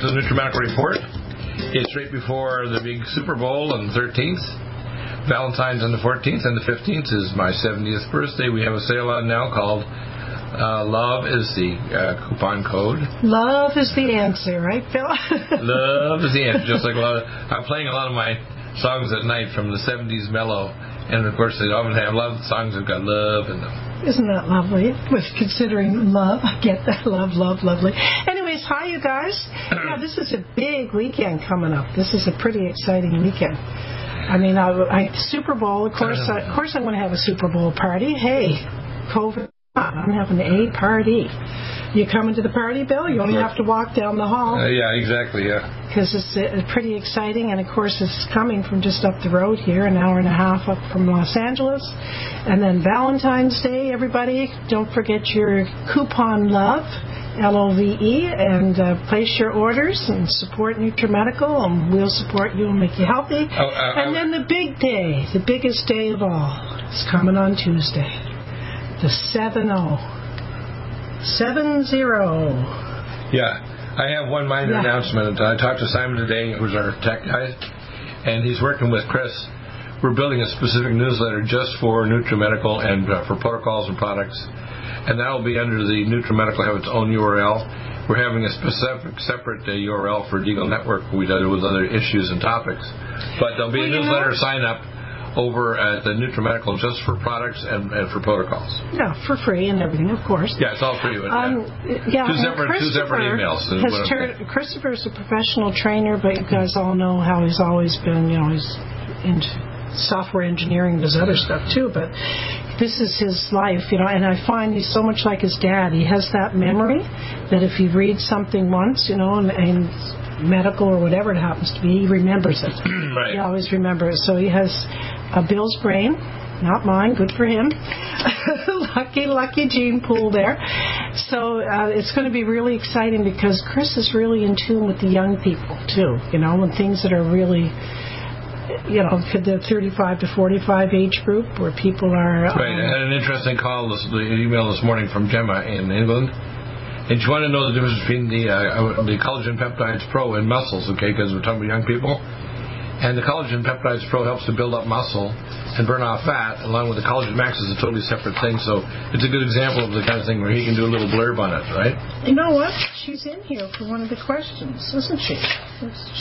Back to the NutriMedical Report. It's right before the big Super Bowl on the 13th. Valentine's on the 14th, and the 15th is my 70th birthday. We have a sale on now called uh, Love is the uh, coupon code. Love is the answer, right, Phil? Love is the answer. Just like a lot of, I'm playing a lot of my songs at night from the 70s mellow, and of course they often have a lot of songs that have got love in them. Isn't that lovely? With considering love, I get that love, love, lovely. Anyways, hi you guys. Yeah, this is a big weekend coming up. This is a pretty exciting weekend. I mean, I, I Super Bowl. Of course, I, of course, I'm going to have a Super Bowl party. Hey, COVID, I'm having a party. You coming to the party, Bill? You only have to walk down the hall. Uh, yeah, exactly. Yeah. Because it's uh, pretty exciting, and of course, it's coming from just up the road here, an hour and a half up from Los Angeles. And then Valentine's Day, everybody, don't forget your coupon love. L-O-V-E, and uh, place your orders and support NutriMedical, and we'll support you and make you healthy. Oh, uh, and then the big day, the biggest day of all, is coming on Tuesday, the 7-0. 7-0. Yeah. I have one minor Yeah. announcement. I talked to Simon today, who's our tech guy, and he's working with Chris. We're building a specific newsletter just for NutriMedical and uh, for protocols and products, and that will be under the NutriMedical have its own URL. We're having a specific separate uh, URL for Deagle Network. We do with other issues and topics, but there'll be Well, a newsletter know- sign up over at the NutriMedical just for products and, and for protocols. Yeah, for free and everything, of course. Yeah, it's all for you. Um, yeah, Two separate- two separate Christopher emails is Has I'm Christopher's a professional trainer, but you guys all know how he's always been, you know, he's into software engineering, does other stuff too, but this is his life, you know, and I find he's so much like his dad. He has that memory that if he reads something once, you know, and, and medical or whatever it happens to be, he remembers it. Right. He always remembers. So he has a Bill's brain, not mine. Good for him. lucky, lucky gene pool there. So uh, it's going to be really exciting because Chris is really in tune with the young people too. You know, and things that are really, you know, for the 35 to 45 age group where people are. Right. I um, had an interesting call, this, the email this morning from Gemma in England. And she wanted to know the difference between the uh, the collagen peptides pro and muscles, okay, because we're talking about young people. And the collagen peptides pro helps to build up muscle and burn off fat, along with the collagen max is a totally separate thing. So it's a good example of the kind of thing where he can do a little blurb on it, right? You know what? She's in here for one of the questions, isn't she?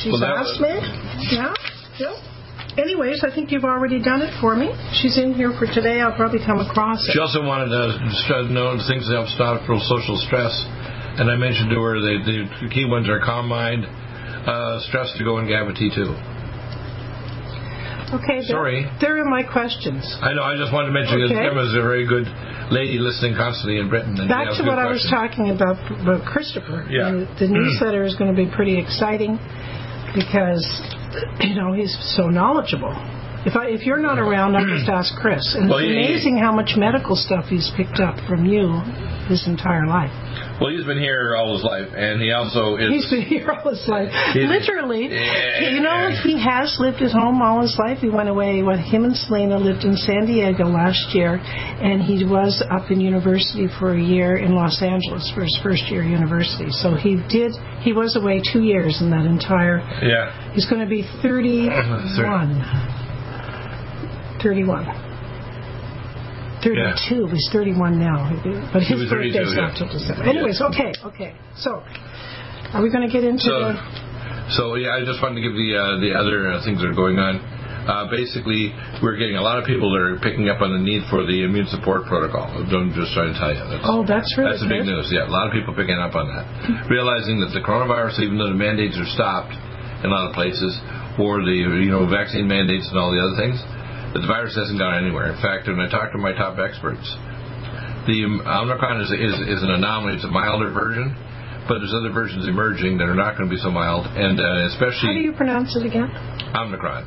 She's Well, asked me. Yeah, Bill. Anyways, I think you've already done it for me. She's in here for today. I'll probably come across it. She also wanted to know things that help stop social stress. And I mentioned to her the, the key ones are calm mind, uh, stress to go, and GABA T2. Okay, Sorry. There are my questions. I know. I just wanted to mention Okay. Emma's a very good lady listening constantly in Britain. And Back to what I was talking about, about Christopher. Yeah. The, the newsletter is going to be pretty exciting because, you know, he's so knowledgeable. If I, if you're not around, I'll just ask Chris. And Well, it's amazing how much medical stuff he's picked up from you his entire life. Well, he's been here all his life, and he also is. He's been here all his life. Literally. Yeah. You know, he has lived at home all his life. He went away when him and Selena lived in San Diego last year, and he was up in university for a year in Los Angeles for his first year of university. So he did, he was away two years in that entire, yeah. he's going to be 31. 31. 32. He's 31 now. But his was 32, birthday's yeah. not till December. Anyways, okay, okay. So, are we going to get into So, the... so yeah, I just wanted to give the uh, the other uh, things that are going on. Uh, basically, we're getting a lot of people that are picking up on the need for the immune support protocol. I'm just trying to tell you. That's, Oh, that's really That's the big news. Yeah, a lot of people picking up on that, realizing that the coronavirus, even though the mandates are stopped in a lot of places, or the you know vaccine mandates and all the other things, the virus hasn't gone anywhere. In fact, when I talked to my top experts, the Omicron is, is is an anomaly. It's a milder version, but there's other versions emerging that are not going to be so mild, and uh, How do especially you pronounce it again? Omicron.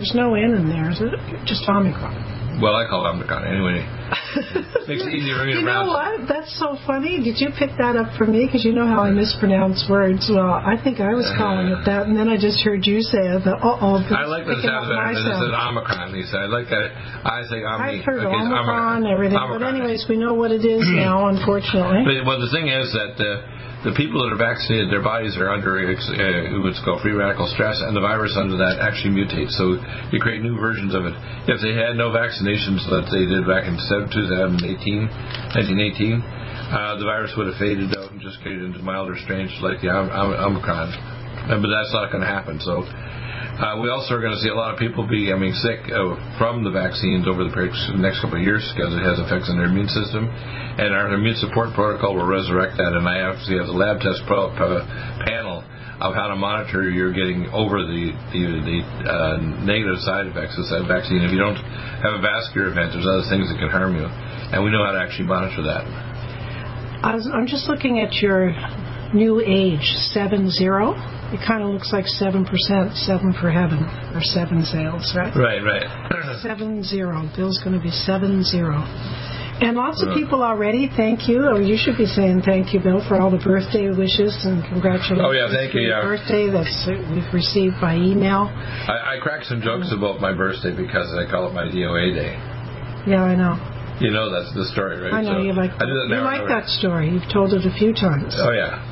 There's no N in there, is it? Just Omicron. Well, I call it Omicron anyway. Makes it easier for me to You know what? That's so funny. Did you pick that up for me? Because you know how I mispronounce words. Well, I think I was calling it that, and then I just heard you say it. Uh oh. I like the sound better than it says Omicron. Lisa. I like that. I say Omni. I've heard okay, it's Omicron, everything. But anyways, we know what it is now, unfortunately. But well, the thing is that uh, the people that are vaccinated, their bodies are under uh, what's called free radical stress, and the virus under that actually mutates. So you create new versions of it. If they had no vaccinations that they did back in 2018, 1918, uh, the virus would have faded out and just created into milder strains like the Om- Om- Omicron. But that's not going to happen. So. Uh, we also are going to see a lot of people becoming sick uh, from the vaccines over the next couple of years because it has effects on their immune system. And our immune support protocol will resurrect that. And I actually have a lab test pro- pro- panel of how to monitor you're getting over the the, the uh, negative side effects of that vaccine. If you don't have a vascular event, there's other things that can harm you, and we know how to actually monitor that. I I'm just looking at your new age, seven zero. It kind of looks like seven percent, seven for heaven, or seven sales, right? Right, right. Seven zero. Bill's going to be seven zero. And lots of people already. Thank you. Or you should be saying thank you, Bill, for all the birthday wishes and congratulations. Oh, yeah, thank you, yeah. Birthday that's uh, we've received by email. I, I crack some jokes about my birthday because I call it my DOA day. Yeah, I know. You know that's the story, right? I know So you like. I do that you like that story. You've told it a few times. Oh yeah,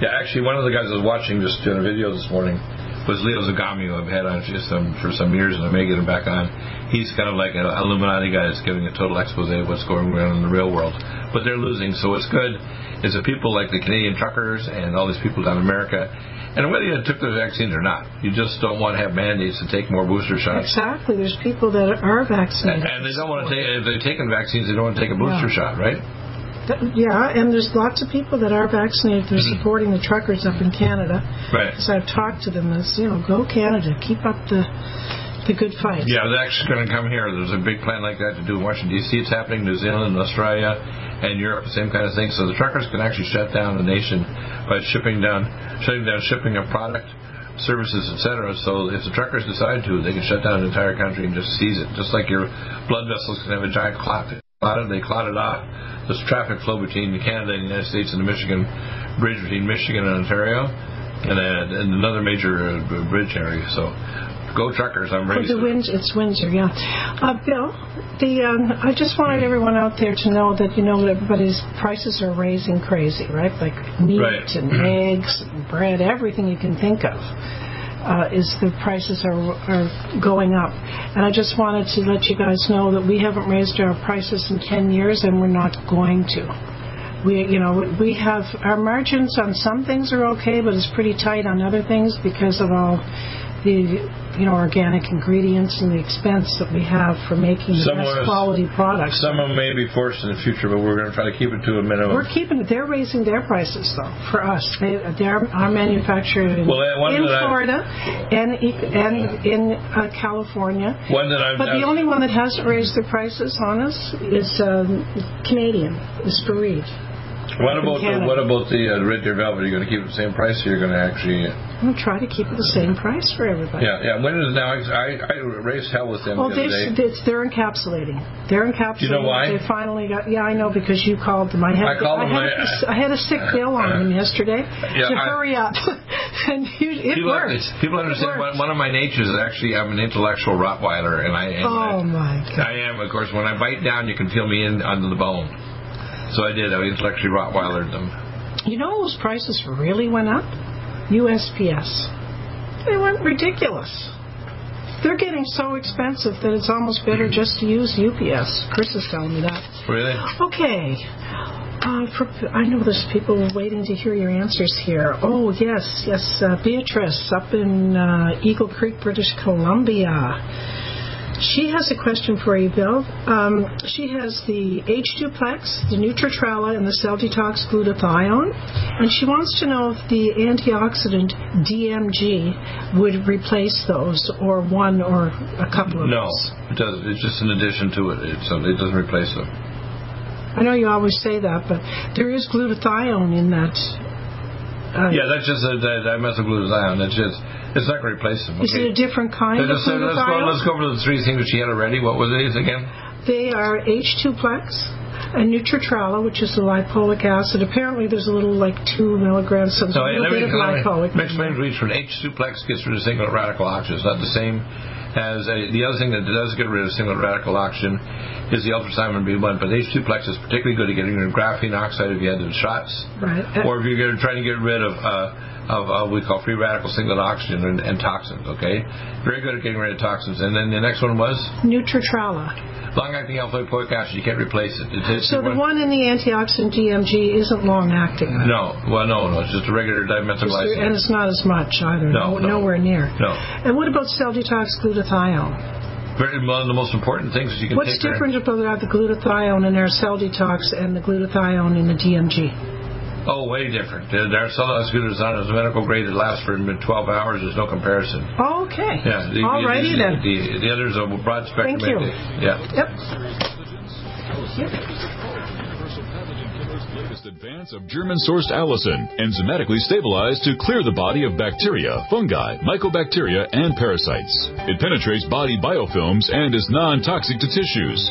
yeah. Actually, one of the guys I was watching just doing a video this morning was Leo Zagami, who I've had on just some, for some years, and I may get him back on. He's kind of like an Illuminati guy that's giving a total expose of what's going on in the real world. But they're losing, so what's good is that people like the Canadian truckers and all these people down in America, and whether you took the vaccines or not, you just don't want to have mandates to take more booster shots. Exactly. There's people that are And, vaccinated. and they don't want to take, if they've taken vaccines, they don't want to take a booster Yeah. shot, right? Yeah, and there's lots of people that are vaccinated. They're mm-hmm. supporting the truckers up in Canada. Right. Because I've talked to them as, you know, go Canada, keep up the the good fight. Yeah, they're actually going to come here. There's a big plan like that to do in Washington D.C. It's happening, New Zealand, Australia, and Europe, same kind of thing. So the truckers can actually shut down the nation by shipping down, shutting down shipping of product, services, etc. So if the truckers decide to, they can shut down the entire country and just seize it. Just like your blood vessels can have a giant clot. Clotted, they clotted off. There's traffic flow between Canada and the United States and the Michigan bridge between Michigan and Ontario, and, uh, and another major uh, bridge area. So go truckers! I'm Oh, ready. the Windsor, it's Windsor, yeah. Uh, Bill, the um, I just wanted everyone out there to know that you know everybody's prices are raising crazy, right? Like meat Right. and eggs and bread, everything you can think of. Uh, is the prices are are going up, and I just wanted to let you guys know that we haven't raised our prices in ten years, and we're not going to. We, you know, we have our margins on some things are okay, but it's pretty tight on other things because of all the, you know, organic ingredients and the expense that we have for making the Some best was- quality products. Some of them may be forced in the future, but we're going to try to keep it to a minimum. We're keeping it. They're raising their prices though for us. They they're are manufactured in, Well, in I- Florida and and in uh, California. One that I'm. But the only one that hasn't raised their prices on us is um, Canadian, is Fareed. What about the, what about the uh, Red Deer Velvet? Are you going to keep it the same price, or you're going to actually? I'm gonna try to keep it the same price for everybody. Yeah, yeah. When is now? I, I raised hell with them Well, the they, other day. it's, they're encapsulating. They're encapsulating. You know why? They finally got. Yeah, I know because you called them. I had. I called them, had, I- a- I had a sick bill on them yesterday. Yeah, to I- hurry up, and you, it People, worked. people understand worked. one, one of my natures is actually I'm an intellectual Rottweiler, and I. And Oh my God! I am, of course. When I bite down, you can feel me in under the bone. So I did. I intellectually Rottweilered them. You know those prices really went up. USPS. They went ridiculous. They're getting so expensive that it's almost better just to use UPS. Chris is telling me that. Really? Okay. Uh, for, I know there's people waiting to hear your answers here. Oh, yes, yes. Uh, Beatrice up in uh, Eagle Creek, British Columbia. She has a question for you, Bill. Um, she has the H2plex, the Nutritrella, and the Cell Detox Glutathione. And she wants to know if the antioxidant DMG would replace those, or one or a couple of No, those. it does. It's just an addition to it. It's, it doesn't replace them. I know you always say that, but there is glutathione in that. Uh, Yeah, that's just a, a dimethylglutathione. That's just it's not going to replace them. Is it a different kind Let's, of just let's, go, let's go over the three things that she had already. What were these again? They are H2plex and Nutritrala, which is the lipolic acid. Apparently, there's a little like two milligrams, so there's So a little let me, bit of let me lipolic. mix range reach from H2plex gets rid of single radical oxygen. It's not the same as a, the other thing that does get rid of single radical oxygen is the ultrasimon B1. But H2plex is particularly good at getting rid of graphene oxide if you had the shots, Right. or if you're trying to get rid of. Uh, of uh, what we call free radical singlet oxygen and, and toxins, okay? Very good at getting rid of toxins. And then the next one was Nutritrala. long-acting alpha lipoic acid. You can't replace it. It So the one in the antioxidant DMG isn't long acting. No, well, no, no. It's just a regular dimethylglycine. And it's not as much either. No, no. Nowhere near. No. And what about cell detox glutathione? Very, one of the most important things you can What's different about the glutathione in our cell detox and the glutathione in the DMG? Oh, way different. Uh, Their cellulose glutathione is a medical grade that lasts for 12 hours. There's no comparison. Oh, Okay. Yeah. The, Alrighty the, then. The, the others are broad spectrum. Thank you. anti- Yeah. Yep. latest advance of German-sourced allicin, enzymatically stabilized to clear the body of bacteria, fungi, mycobacteria, and parasites. It penetrates body biofilms and is non-toxic to tissues.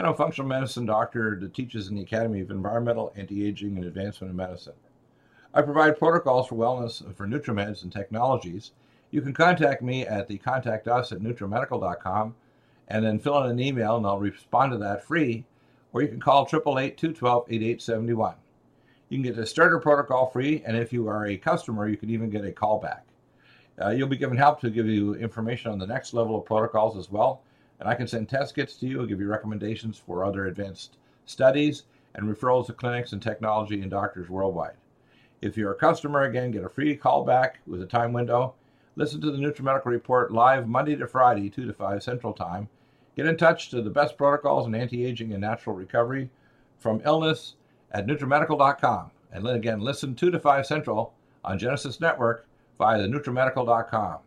and I'm a functional medicine doctor that teaches in the Academy of Environmental, Anti-Aging, and Advancement in Medicine. I provide protocols for wellness for NutriMeds and technologies. You can contact me at the contact us at nutrimedical.com and then fill in an email and I'll respond to that free, or you can call 888-212-8871. You can get the starter protocol free, and if you are a customer, you can even get a callback. Uh, you'll be given help to give you information on the next level of protocols as well. And I can send test kits to you, and give you recommendations for other advanced studies, and referrals to clinics and technology and doctors worldwide. If you're a customer, again, get a free callback with a time window. Listen to the NutriMedical Report live Monday to Friday, 2 to 5 Central Time. Get in touch to the best protocols in anti-aging and natural recovery from illness at NutriMedical.com. And then again, listen 2 to 5 Central on Genesis Network via the NutriMedical.com.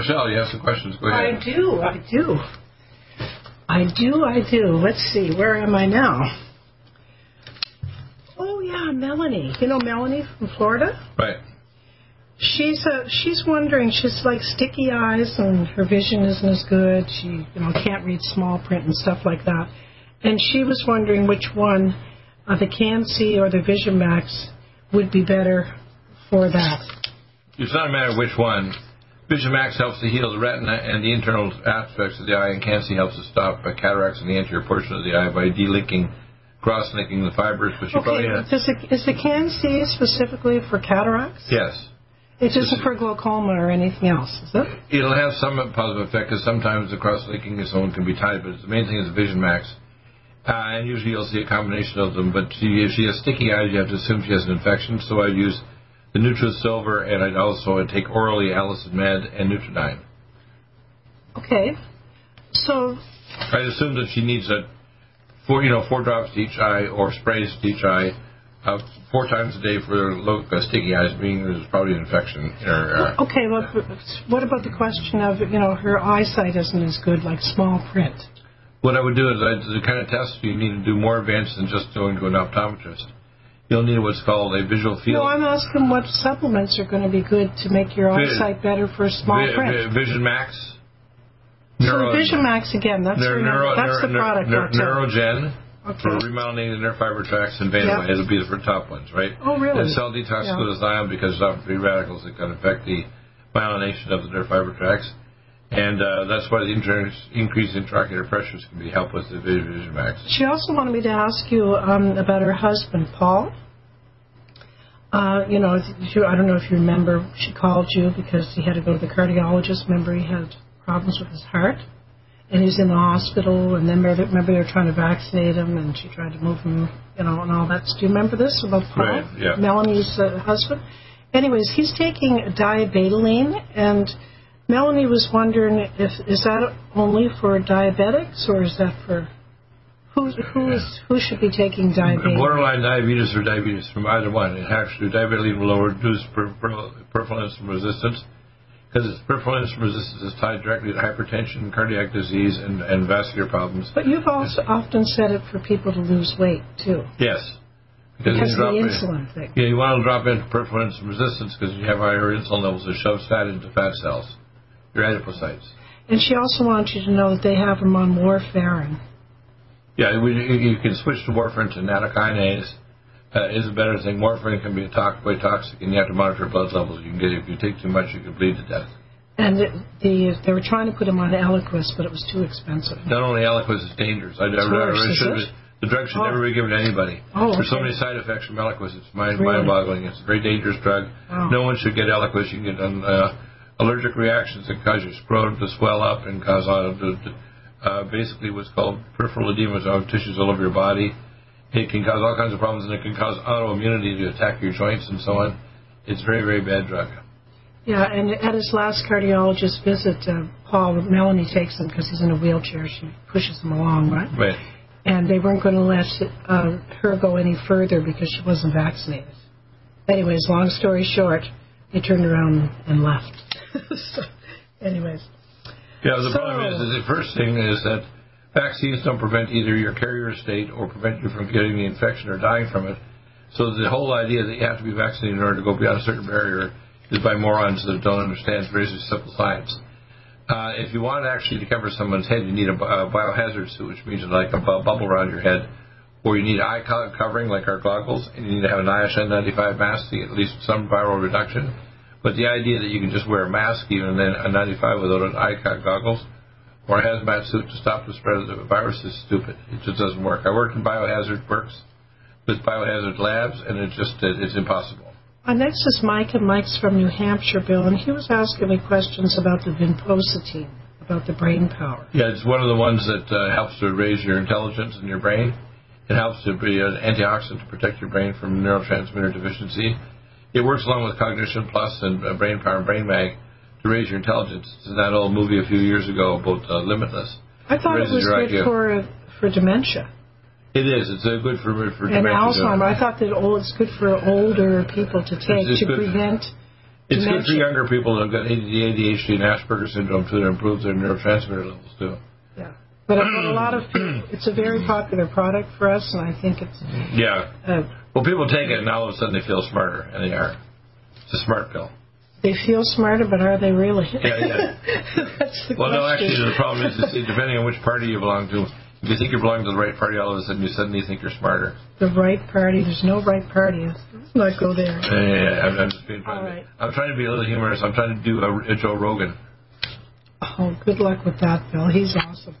Michelle, you have some questions. Go ahead. I do, I do. I do, I do. Let's see, where am I now? Oh yeah, Melanie. You know Melanie from Florida? Right. She's uh, she's wondering. She's like sticky eyes, and her vision isn't as good. She you know can't read small print and stuff like that. And she was wondering which one, uh, the Can-C or the Vision Max, would be better for that? It's not a matter of which one. Vision Max helps to heal the retina and the internal aspects of the eye, and Can-C helps to stop uh, cataracts in the anterior portion of the eye by delinking, cross-linking the fibers. But you probably Okay, have, does it, is the Can-C specifically for cataracts? yes, It isn't for glaucoma or anything else, is it? it'll have some positive effect because sometimes the cross-linking is own can be tied, but the main thing is Vision Max. Uh, and usually you'll see a combination of them. But she, if she has sticky eyes, you have to assume she has an infection. So I'd use the Nutrisilver, and I'd also take orally Allicin Med and Nutridyne. Okay. So, I'd assume that she needs a four, you know, four drops to each eye or sprays to each eye, uh, four times a day for low, uh, sticky eyes, being there's probably an infection in her. Uh, okay, well, what about the question of, you know, her eyesight isn't as good, like small print? what I would do is, I'd, the kind of test you need to do more advanced than just going to an optometrist. You'll need what's called a visual field. No, I'm asking what supplements are going to be good to make your Vi- eyesight better for a small Vi- print. Vi- Vision Max. so Neuro- the Vision Max again, that's, Neuro- neuro- that's the product. neuro-. Neurogen for Okay. remodeling the nerve fiber tracts and Vanilla. Yeah. It'll be the for top ones, right? Oh, really? And cell detox Yeah. glutathione because it's often free radicals that can affect the myelination of the nerve fiber tracts. And uh, that's why the inter- in intraocular pressures can be helped with the Vision Max. She also wanted me to ask you um, about her husband, Paul. Uh, you know, you, I don't know if you remember, she called you because he had to go to the cardiologist. Remember, he had problems with his heart, and he's in the hospital. And then remember, remember they were trying to vaccinate him, and she tried to move him, you know, and all that. Do you remember this about Paul, Right, yeah. Melanie's uh, husband? Anyways, he's taking diabetoline, and Melanie was wondering if is that only for diabetics or is that for who who is who should be taking diabetes? Borderline diabetes or diabetes from either one. It actually, diabetes will lower, reduce per- per- peripheral insulin resistance because its peripheral insulin resistance is tied directly to hypertension, cardiac disease, and, and vascular problems. But you've also often said it for people to lose weight too, Yes. because you of the insulin thing. Yeah, you want to drop into peripheral insulin resistance because you have higher insulin levels that shove fat into fat cells, your adipocytes. And she also wants you to know that they have them on warfarin. Yeah, we, you can switch to warfarin to nattokinase. Uh, is a better thing. Warfarin can be toxic, quite toxic, and you have to monitor blood levels. You can get if you take too much, you can bleed to death. And the, the they were trying to put him on Eliquis, but it was too expensive. Not only Eliquis is dangerous. I, I, worse, I should, it? The drug should Oh. never be given to anybody. Oh, There's so many side effects from Eliquis. It's mind, Really? mind-boggling. It's a very dangerous drug. Wow. No one should get Eliquis. You can get um, uh, allergic reactions that cause your scrotum to swell up and cause uh, uh, basically what's called peripheral edema, so tissues all over your body. It can cause all kinds of problems, and it can cause autoimmunity to attack your joints and so on. It's a very, very bad drug. Yeah, and at his last cardiologist visit, uh, Paul Melanie takes him because he's in a wheelchair. She pushes him along, right? Right. and they weren't going to let uh, her go any further because she wasn't vaccinated. Anyways, long story short, they turned around and left. So, anyways, Yeah, the So- problem is, is the first thing is that vaccines don't prevent either your carrier state or prevent you from getting the infection or dying from it. So the whole idea that you have to be vaccinated in order to go beyond a certain barrier is by morons that don't understand very simple science. Uh, if you want actually to cover someone's head, you need a, biohazard suit, which means like a bubble around your head, or you need eye covering like our goggles, and you need to have an ISN95 mask to get at least some viral reduction. But the idea that you can just wear a mask, even then a 95 without an eye co- goggles, or a hazmat suit to stop the spread of the virus is stupid. It just doesn't work. I worked in biohazard works with biohazard labs, and it just it's impossible. uh, next is Mike, and Mike's from New Hampshire, Bill, and he was asking me questions about the vinpocetine, about the brain power. Yeah, it's one of the ones that uh, helps to raise your intelligence in your brain. It helps to be an antioxidant to protect your brain from neurotransmitter deficiency. It works along with Cognition Plus and uh, Brain Power and Brain Mag to raise your intelligence. It's that old movie a few years ago about uh, Limitless. I thought it Raises was good IQ. for for dementia It is. It's uh, good for for and dementia. Alzheimer. I thought that oh, it's good for older people to take It's to good. prevent. It's good for younger people that have got ADHD, and Asperger's syndrome too. To improve their neurotransmitter levels too. Yeah, but a, lot of people, it's a very popular product for us, and I think it's. Yeah. Uh, Well, people take it and all of a sudden they feel smarter, and they are. It's a smart pill. They feel smarter, but are they really? Yeah, yeah. That's the Well, no, actually, the problem is, is depending on which party you belong to, If you think you're belonging to the right party, all of a sudden you suddenly think you're smarter. The right party. There's no right party. Let's not go there. Yeah, yeah, yeah. I'm, I'm just being trying All to, right. I'm trying to be a little humorous. I'm trying to do a, a Joe Rogan. Oh, good luck with that, Bill. He's awesome.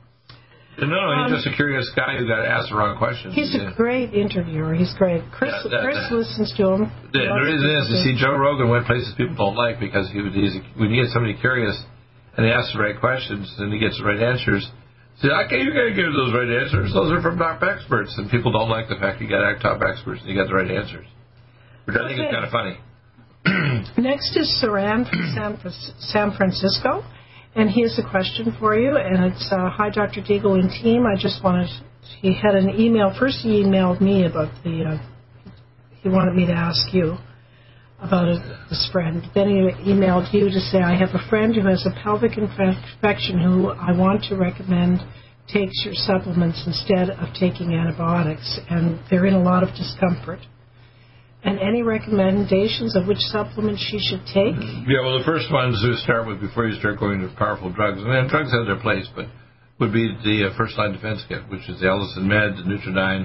No, no, Um, he's just a curious guy who got asked the wrong questions. He's Yeah. a great interviewer. He's great. Chris, Yeah, that- Chris that- listens to him. The, the reason is, you see, Joe Rogan went places people don't like because he would, he's, when you get somebody curious and they ask the right questions and he gets the right answers, say, okay, you got to give those right answers. Those are from top experts. And people don't like the fact you got top experts and you got the right answers, which I think is kind of funny. Next is Saran from San, San Francisco, and here's a question for you. And it's uh, Hi, Dr. Deagle and team. I just wanted, he had an email. First, he emailed me about the, uh, he wanted me to ask you about a, this friend. Then he emailed you to say, I have a friend who has a pelvic infection who I want to recommend takes your supplements instead of taking antibiotics, and they're in a lot of discomfort. And any recommendations of which supplements she should take? Yeah, well, the first ones to start with before you start going to powerful drugs, and then drugs have their place, but would be the uh, first line defense kit, which is the Allicin Med, the Nutridyne,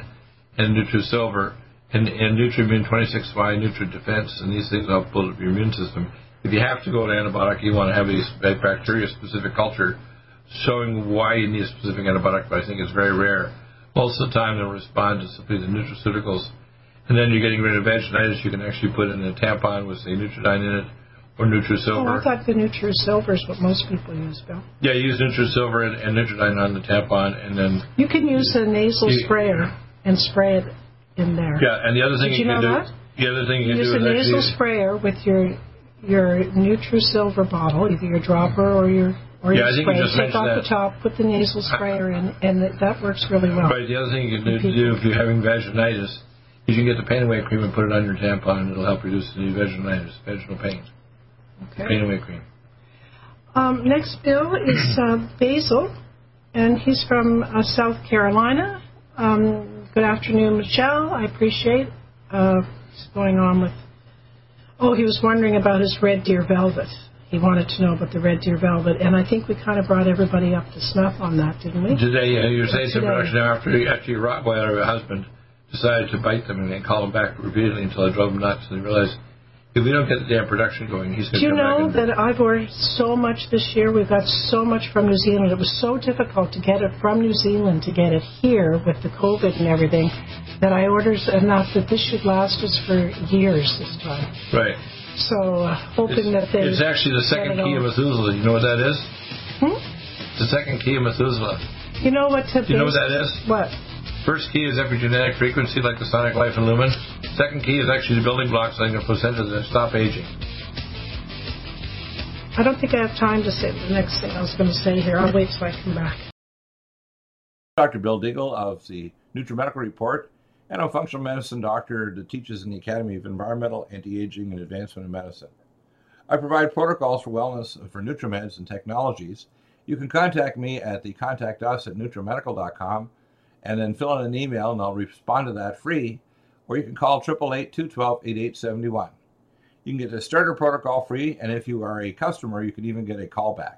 and NutriSilver, and, and NutriMune 26Y, NutriDefense, and these things help build up your immune system. If you have to go to antibiotic, you want to have a a bacteria-specific culture showing why you need a specific antibiotic, but I think it's very rare. Most of the time, they'll respond to simply the nutraceuticals and then you're getting rid of vaginitis, you can actually put in a tampon with, say, Nutridyne in it or Oh, NutriSilver. I thought the NutriSilver is what most people use, Bill. yeah, you use NutriSilver and, and Nutridyne on the tampon, and then You can use a nasal You- sprayer and spray it in there. yeah, and the other thing Did you, you can do, that? the other thing you can use do a is nasal sprayer with your your NutriSilver bottle, either your dropper or your or Yeah, your I think you spray. just Take off that. the top, put the nasal sprayer in, and that, that works really well. right. The other thing you can do, do if you're having vaginitis is you can get the pain away cream and put it on your tampon, and it'll help reduce the vaginitis, vaginal pain. Pain away cream. Um, next bill is uh, Basil, and he's from uh, South Carolina. Um, good afternoon, Michelle. I appreciate uh, what's going on with. Oh, he was wondering about his Red Deer Velvet. He wanted to know about the Red Deer Velvet, and I think we kind of brought everybody up to snuff on that, didn't we? Today, uh, your say some production after after your Rottweiler your husband decided to bite them and then call them back repeatedly until I drove him nuts and realized if we don't get the damn production going, he's going to. Do you know that I've ordered so much this year? We've got so much from New Zealand. It was so difficult to get it from New Zealand to get it here with the COVID and everything that I ordered enough that this should last us for years this time. right. So uh, hoping It's, that they. it's actually the second key of. Methuselah. You know what that is? Hmm? The second key of Methuselah. You know what? To you know what that is? What? First key is epigenetic frequency, like the sonic life and lumen. Second key is actually the building blocks like the placenta that stop aging. I don't think I have time to say the next thing I was going to say here. I'll wait till I come back. Dr. Bill Deagle of the NutriMedical Report, and a functional medicine doctor that teaches in the Academy of Environmental, Anti-Aging, and Advancement in Medicine. I provide protocols for wellness for NutriMeds and technologies. You can contact me at the contact us at nutrimedical.com and then fill in an email and I'll respond to that free, or you can call 888-212-8871. You can get the starter protocol free, and if you are a customer, you can even get a callback.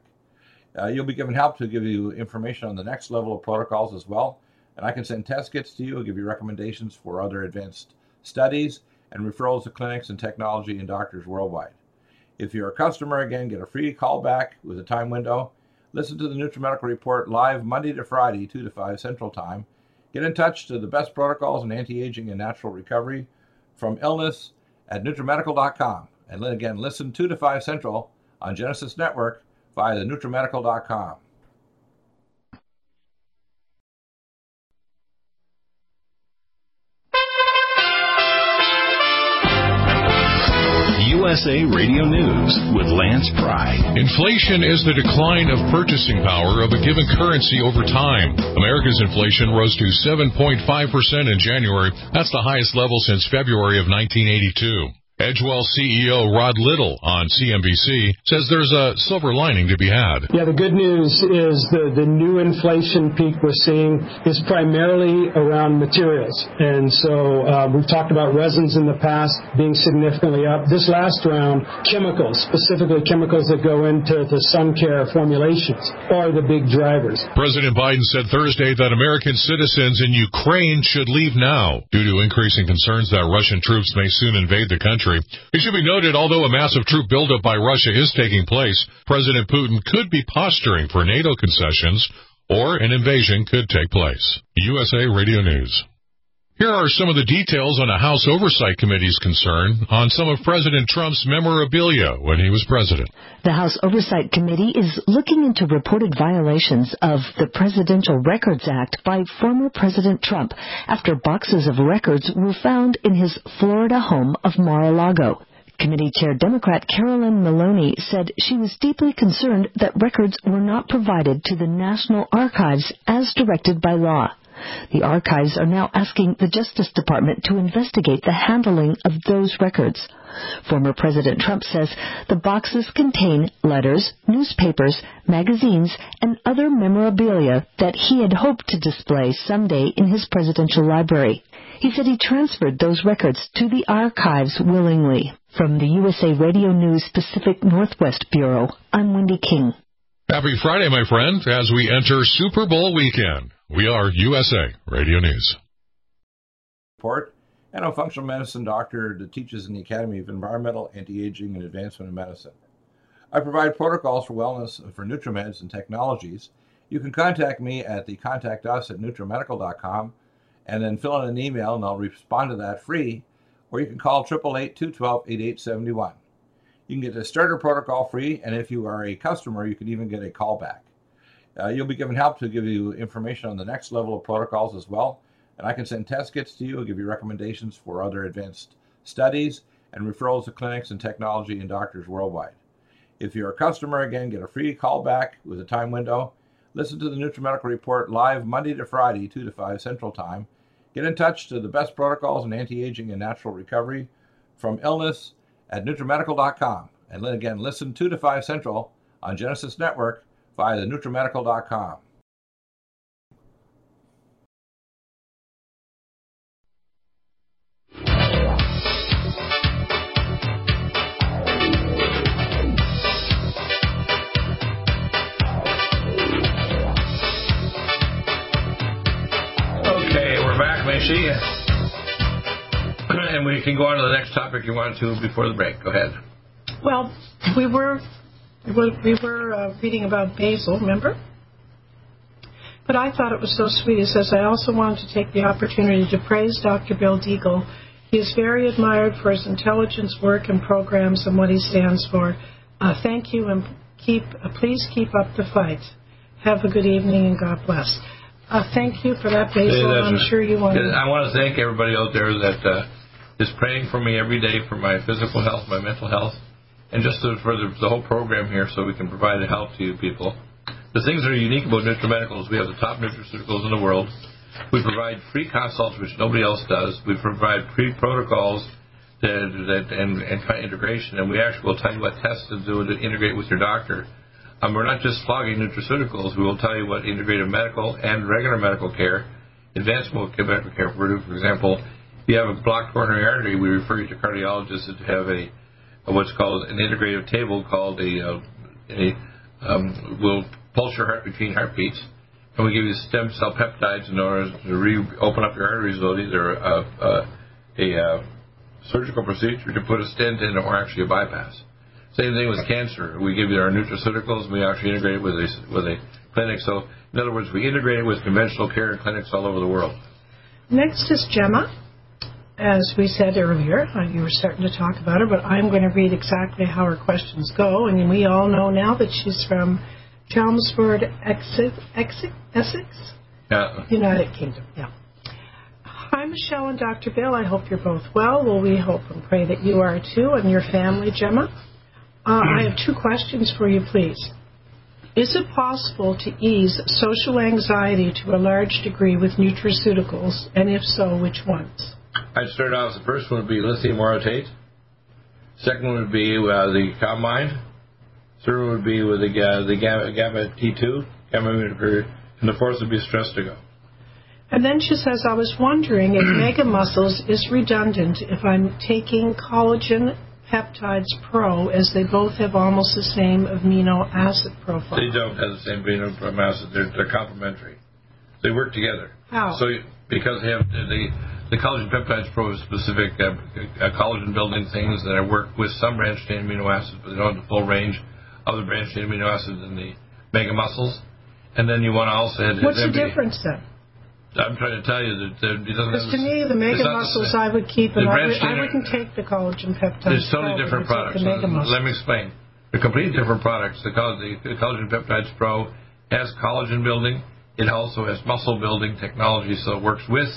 Uh, you'll be given help to give you information on the next level of protocols as well. And I can send test kits to you, and give you recommendations for other advanced studies, and referrals to clinics and technology and doctors worldwide. If you're a customer, again, get a free callback with a time window. Listen to the NutriMedical Report live Monday to Friday, 2 to 5 Central Time. Get in touch to the best protocols in anti aging and natural recovery from illness at NutriMedical.com. And then again, listen 2 to 5 Central on Genesis Network via the NutriMedical.com. USA Radio News with Lance Pry. Inflation is the decline of purchasing power of a given currency over time. America's inflation rose to 7.5% in January. That's the highest level since February of 1982. Edgewell CEO Rod Little on CNBC says there's a silver lining to be had. Yeah, the good news is the, the new inflation peak we're seeing is primarily around materials. And so uh, we've talked about resins in the past being significantly up. This last round, chemicals, specifically chemicals that go into the sun care formulations, are the big drivers. President Biden said Thursday that American citizens in Ukraine should leave now due to increasing concerns that Russian troops may soon invade the country country. It should be noted, although a massive troop buildup by Russia is taking place, President Putin could be posturing for NATO concessions or an invasion could take place. USA Radio News. Here are some of the details on a House Oversight Committee's concern on some of President Trump's memorabilia when he was president. The House Oversight Committee is looking into reported violations of the Presidential Records Act by former President Trump after boxes of records were found in his Florida home of Mar-a-Lago. Committee Chair Democrat Carolyn Maloney said she was deeply concerned that records were not provided to the National Archives as directed by law. The archives are now asking the Justice Department to investigate the handling of those records. Former President Trump says the boxes contain letters, newspapers, magazines, and other memorabilia that he had hoped to display someday in his presidential library. He said he transferred those records to the archives willingly. From the USA Radio News Pacific Northwest Bureau, I'm Wendy King. Happy Friday, my friend, as we enter Super Bowl weekend. We are USA Radio News. Report, and a functional medicine doctor that teaches in the Academy of Environmental, Anti-Aging, and Advancement in Medicine. I provide protocols for wellness for NutriMeds and technologies. You can contact me at the contact us at nutrimedical.com and then fill in an email and I'll respond to that free. Or you can call 888-212-8871. You can get the starter protocol free, and if you are a customer, you can even get a callback. Uh, you'll be given help to give you information on the next level of protocols as well. And I can send test kits to you, and give you recommendations for other advanced studies, and referrals to clinics and technology and doctors worldwide. If you're a customer, again, get a free callback with a time window. Listen to the NutriMedical Report live Monday to Friday, 2 to 5 Central Time. Get in touch to the best protocols in anti-aging and natural recovery from illness at NutriMedical.com. And then again, listen 2 to 5 Central on Genesis Network via the NutriMedical.com. Okay, we're back, Macy. And we can go on to the next topic you want to before the break. Go ahead. Well, we were we were uh, reading about basil, remember? But I thought it was so sweet. He says, I also wanted to take the opportunity to praise Dr. Bill Deagle. He is very admired for his intelligence work and programs and what he stands for. Uh, thank you and keep uh, please keep up the fight. Have a good evening and God bless. Uh, thank you for that, Basil. Yeah, I'm sure you want to. I want to thank everybody out there that uh, is praying for me every day for my physical health, my mental health, and just for the, the whole program here so we can provide help to you people. The things that are unique about NutriMedical is we have the top nutraceuticals in the world. We provide free consults, which nobody else does. We provide free protocols that, that, and, and integration, and we actually will tell you what tests to do to integrate with your doctor. Um, we're not just flogging nutraceuticals. We will tell you what integrative medical and regular medical care, advanced medical care, for, example, if you have a blocked coronary artery, we refer you to cardiologists that have a what's called an integrative table called a, uh, a um, will pulse your heart between heartbeats, and we give you stem cell peptides in order to re- open up your arteries. So either a, a, a, uh, surgical procedure to put a stent in or actually a bypass. Same thing with cancer. We give you our nutraceuticals, and we actually integrate it with a, with a clinic. So, in other words, we integrate it with conventional care in clinics all over the world. Next is Gemma. As we said earlier, uh, you were starting to talk about her, but I'm going to read exactly how her questions go. And we all know now that she's from Chelmsford, Essex, Essex? Yeah. United Kingdom, yeah. Hi, Michelle and Dr. Bill. I hope you're both well. Well, we hope and pray that you are too, and your family, Gemma. Uh, I have two questions for you, please. Is it possible to ease social anxiety to a large degree with nutraceuticals, and if so, which ones? I'd start off, the first one would be lithium orotate. Second one would be uh, the Calm Mind. Third would be with the uh, the Gamma, GABA T2, Gamma immunotherapy, and the fourth would be Stress to Go. And then she says, I was wondering if Mega Muscles is redundant if I'm taking collagen peptides pro, as they both have almost the same amino acid profile. They don't have the same amino acid. They're, they're complementary. They work together. How? So because they have the the collagen peptides pro is specific uh, collagen building things that I work with some branched chain amino acids, but they don't have the full range of the branched chain amino acids in the mega muscles. And then you want to also add. What's the difference then? I'm trying to tell you that it doesn't. Because to me, the mega muscles I would keep, and I, would, I wouldn't take the collagen peptides. There's totally different products. The. Let me explain. They're completely different products. The, the collagen peptides pro has collagen building. It also has muscle building technology, so it works with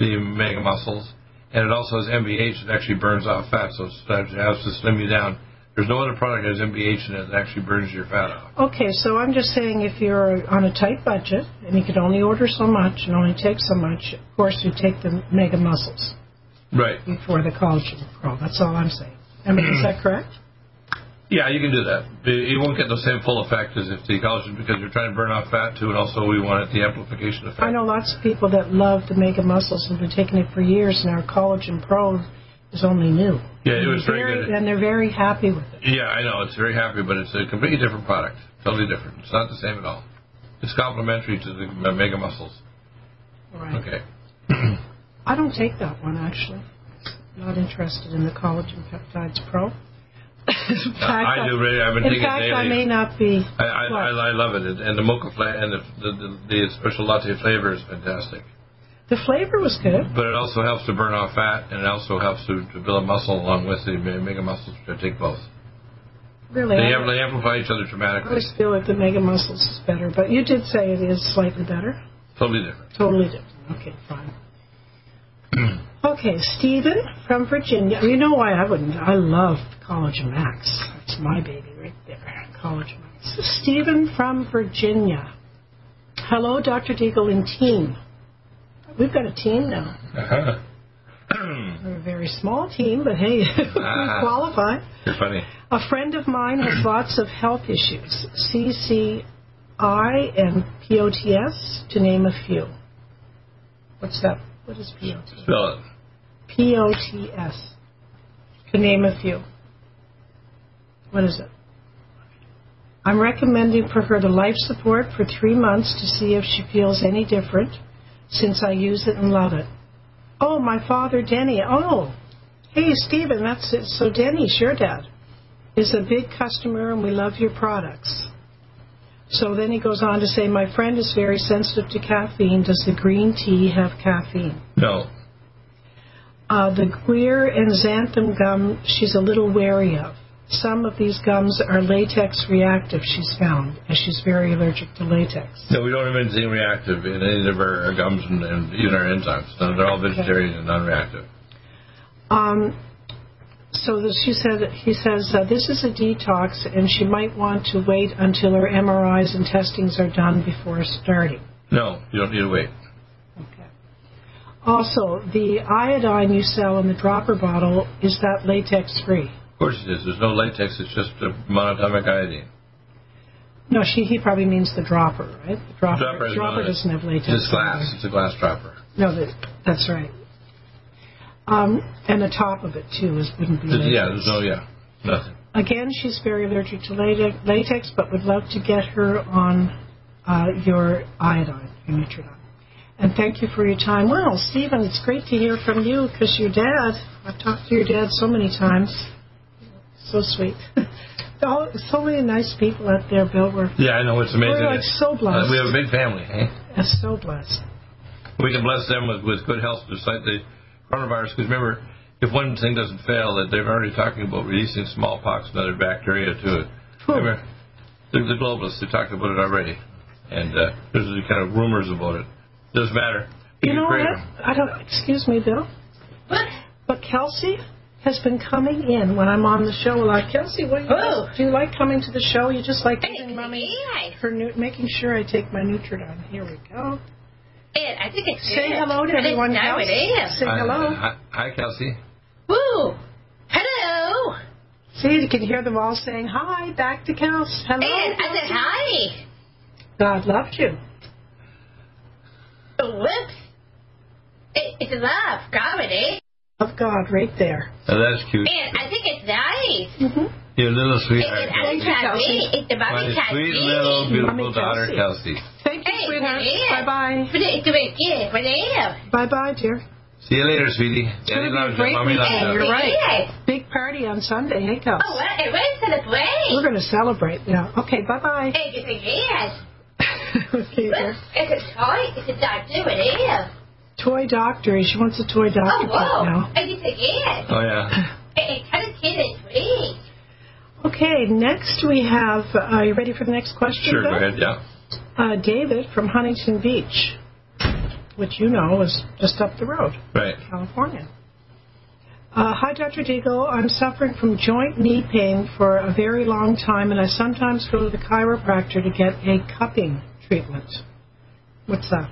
the mega muscles, and it also has MBH that actually burns off fat, so it has to slim you down. There's no other product that has MBH in it that actually burns your fat off. Okay, so I'm just saying if you're on a tight budget and you can only order so much and only take so much, of course you take the mega muscles. Right. Before the collagen pro. That's all I'm saying. I mean, is that correct? Yeah, you can do that. You won't get the same full effect as if the collagen because you're trying to burn off fat too, and also we want it the amplification effect. I know lots of people that love the mega muscles and have been taking it for years, and our collagen pro is only new. Yeah, it was very, very, good. And they're very happy with it. Yeah, I know. It's very happy, but it's a completely different product. Totally different. It's not the same at all. It's complementary to the mega muscles. Right. Okay. I don't take that one, actually. Not interested in the collagen peptides pro. Fact, I do really. I've been in taking fact, it daily. I may not be. I I, I, I love it, and the mocha fla- and the, the, the, the special latte flavor is fantastic. The flavor was good. But it also helps to burn off fat, and it also helps to, to build muscle along with the mega muscles. To take both. Really, they, I, have, they amplify each other dramatically. I always feel like the mega muscles is better, but you did say it is slightly better. Totally different. Totally different. Okay, fine. okay, Stephen from Virginia. You know why I wouldn't? I love Collagen Max. That's my baby right there. Collagen Max. Stephen from Virginia. Hello, Dr. Deagle and team. We've got a team now. Uh-huh. We're a very small team, but hey, we Ah. qualify. You're funny. A friend of mine has lots of health issues, CCI and POTS, to name a few. What's that? What is POTS? Spell it. POTS, to name a few. What is it? I'm recommending for her the life support for three months to see if she feels any different since I use it and love it. Oh, my father, Denny. Oh, hey, Stephen, that's it. So Denny's your dad is a big customer and we love your products. So then he goes on to say, my friend is very sensitive to caffeine. Does the green tea have caffeine? No. Uh, the Guar and Xanthan gum she's a little wary of. Some of these gums are latex reactive, she's found, as she's very allergic to latex. No, we don't have anything reactive in any of our gums and, and even our enzymes. No, they're all vegetarian and non-reactive. Um, so that she said, he says, uh, this is a detox, and she might want to wait until her MRIs and testings are done before starting. No, you don't need to wait. Also, the iodine you sell in the dropper bottle, is that latex free? Of course it is. There's no latex. It's just a monatomic iodine. No, she, he probably means the dropper, right? The dropper, Dropper is dropper doesn't have latex. It's glass. It's a glass dropper. No, that, that's right. Um, and the top of it too is wouldn't be. Latex. yeah, there's no, yeah, nothing. Again, she's very allergic to latex, latex but would love to get her on uh, your iodine, your Nutriodine. And thank you for your time. Well, Stephen, it's great to hear from you because your dad. I've talked to your dad so many times. So sweet. Oh, so many nice people out there, Bill. We're, Yeah, I know. It's amazing. We're like so blessed. Uh, we have a big family. Eh? we're so blessed. We can bless them with, with good health, like the coronavirus. Because remember, if one thing doesn't fail, that they're already talking about releasing smallpox and other bacteria to it. Remember, the, the globalists, they talked about it already. And uh, there's kind of rumors about it. Doesn't matter. You can know what? I don't. Excuse me, Bill. What? But Kelsey has been coming in when I'm on the show. Like Kelsey, what do you, Oh. do you like coming to the show? You just like giving mommy her nu- making sure I take my Nutriodine. Here we go. It, I think it's Say good. hello to everyone, know Kelsey. it is. Say Hi- hello. Hi, hi, Kelsey. Woo! Hello! See, you can hear them all saying hi back to Kels. Hello. And I said hi. God loved you. Whoops. It, it's a love, comedy. Of God, right there. Oh, that's cute. And I think it's nice. Mm-hmm. Your little It, sweetheart. it's Mommy Kelsey. It's the My Mommy Kelsey. sweet little beautiful Mommy daughter, Kelsey. Kelsey. Thank you, Hey, sweetheart. Bye bye. It's a big gift. Bye bye, dear. See you later, sweetie. It's Daddy going to be loves a you. great Mommy loves weekend. you. You're right. Yes. Big party on Sunday. Hey, Kels. Oh, what? And where's the play? We're going to celebrate. Yeah. Okay, bye bye. Hey, it's a yes. okay, dear. It's a toy. It's a doctor. It is. Toy doctor. She wants a toy Oh, doctor kit whoa. now. And it's a yes. Oh, yeah. Hey, kind of kid is sweet. Okay, next we have. Uh, are you ready for the next question? Sure, go ahead, yeah. Uh, David from Huntington Beach, which you know is just up the road, Right. California. Uh, hi, Dr. Deagle. I'm suffering from joint knee pain for a very long time, and I sometimes go to the chiropractor to get a cupping treatment. What's that?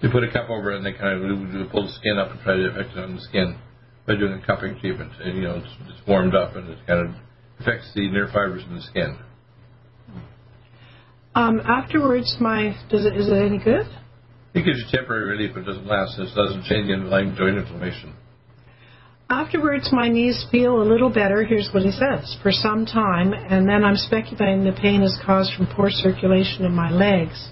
You put a cup over it and they kind of pull the skin up and try to affect it on the skin by doing a cupping treatment. And, you know, it's, it's warmed up and it kind of affects the nerve fibers in the skin. Um, afterwards, my does it is it any good? It gives you temporary relief, but it doesn't last. It doesn't change the underlying joint inflammation. Afterwards, my knees feel a little better. Here's what he says for some time, and then I'm speculating the pain is caused from poor circulation in my legs.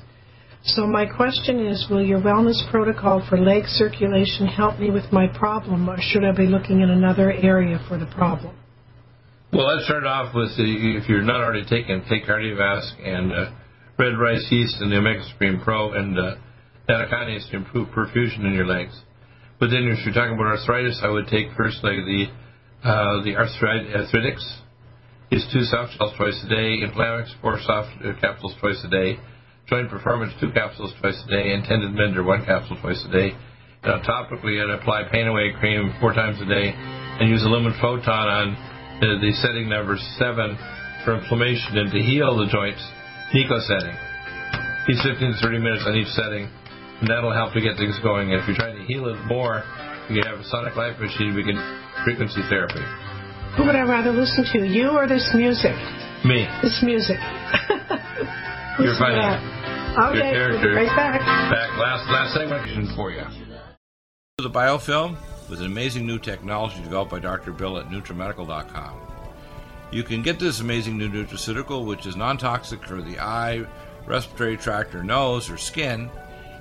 So, my question is Will your wellness protocol for leg circulation help me with my problem, or should I be looking in another area for the problem? Well, let's start off with the, if you're not already taking, take Kardiovasc and uh, Red Rice Yeast and the Omega Supreme Pro and uh, Nattokinase to improve perfusion in your legs. But then if you're talking about arthritis, I would take first like the uh, the arthrit- arthritics. Is two soft gels twice a day, Inflamex four soft uh, capsules twice a day, Joint Performance two capsules twice a day, and Tendon Mender one capsule twice a day. And topically, I'd apply Pain Away cream four times a day, and use a Lumen Photon on the, the setting number seven for inflammation and to heal the joints. Nico setting. He's 15 to 30 minutes on each setting, and that'll help to get things going. And if you're trying to heal it more, you can have a Sonic Life machine. We can frequency therapy. Who would I rather listen to, you or this music? Me, This music. you're Listen to funny. that. Okay, Your we'll be right back. Back last last segment for you. The biofilm with an amazing new technology developed by Dr. Bill at NutriMedical.com. You can get this amazing new nutraceutical, which is non-toxic for the eye, respiratory tract, or nose, or skin,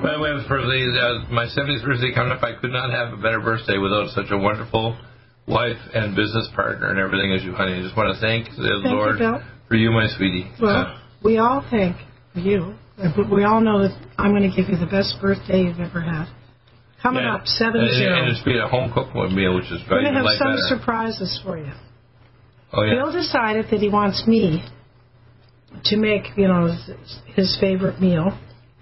By the way, for the uh, my 70th birthday coming up, I could not have a better birthday without such a wonderful wife and business partner and everything as you, honey. I just want to thank the thank Lord you, for you, my sweetie. Well, we all thank you, but we all know that I'm going to give you the best birthday you've ever had. Coming yeah. up, seven and, zero. And it's be a home cooked meal, which is very We're going to have like some better. surprises for you. Oh yeah. Bill decided that he wants me to make, you know, his favorite meal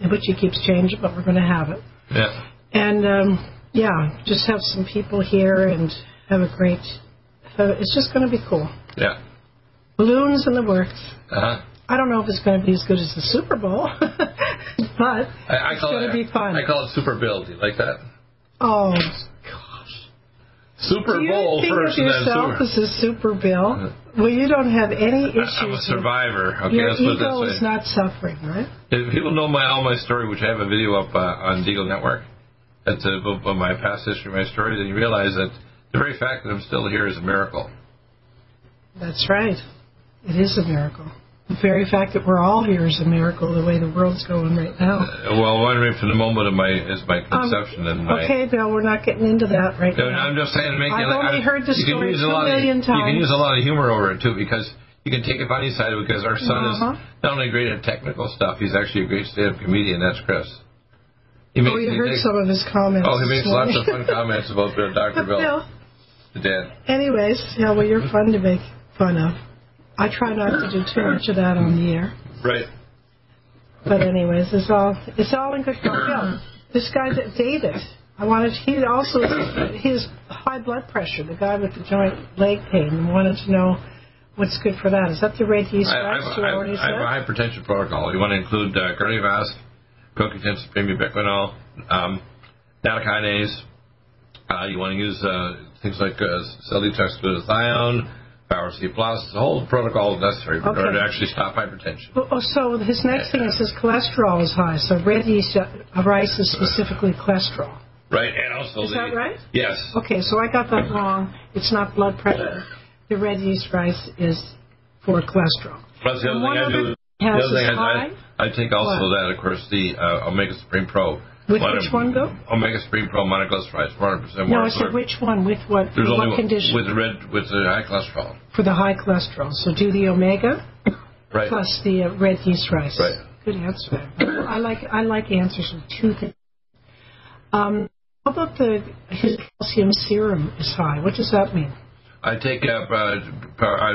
which he keeps changing, but we're going to have it. Yeah. And um, yeah, just have some people here and have a great. Uh, it's just going to be cool. Yeah. Balloons in the works. Uh huh. I don't know if it's going to be as good as the Super Bowl, but I, I it's going to be fun. I call it Super Bill. Do you like that? Oh gosh. Super Bowl Do you Bowl think first of yourself as a Super Bill? Well, you don't have any issues. I'm a survivor. Okay, Your let's put it this ego is not suffering, right? If people know my all my story, which I have a video up uh, on Deagle Network, that's uh, about my past history, my story, then you realize that the very fact that I'm still here is a miracle. That's right. It is a miracle. The very fact that we're all here is a miracle. The way the world's going right now. Uh, well, wondering from the moment of my is my conception and um, my. Okay, Bill, we're not getting into that right No, now. I'm just saying, make I've it, like, only I, heard the story two million of, times. You can use a lot of humor over it too, because you can take a funny side of it. Because our son Uh-huh. is not only great at technical stuff, he's actually a great stand-up comedian. That's Chris. He oh, you he heard makes- some of his comments. Oh, he makes lots of fun comments about Dr. Bill, Bill, the dad. anyways, yeah, well, you're fun to make fun of. I try not to do too much of that on the air. Right. But anyways, it's all it's all in good fun. Yeah, this guy that David, I wanted he also his high blood pressure, the guy with the joint leg pain, wanted to know what's good for that. Is that the yeast I, I, I, I have a hypertension protocol. You want to include uh, Kardiovasc, CoQ10, supreme um, nattokinase. Uh, you want to use uh, things like uh, cell detox glutathione, Power C plus. The whole protocol is necessary in order Okay. to actually stop hypertension. Oh, so his next thing is his cholesterol is high. So red yeast uh, rice is specifically cholesterol. Right, and also Is the that right? yes. Okay, so I got that wrong. It's not blood pressure. The red yeast rice is for cholesterol. Plus the other one thing I do. The other thing is I, I. I take also What? that, of course, the uh, Omega Supreme Pro. With which one, Bill? Omega Supreme Pro monoglycerides, 100% No, I said which one? With what? There's what one- condition? with the red with the high cholesterol. for the high cholesterol. So do the omega Right. plus the uh, red yeast rice. Right. Good answer. I like I like answers with two things. Um, how about the his calcium serum is high? What does that mean? I take uh, uh, I,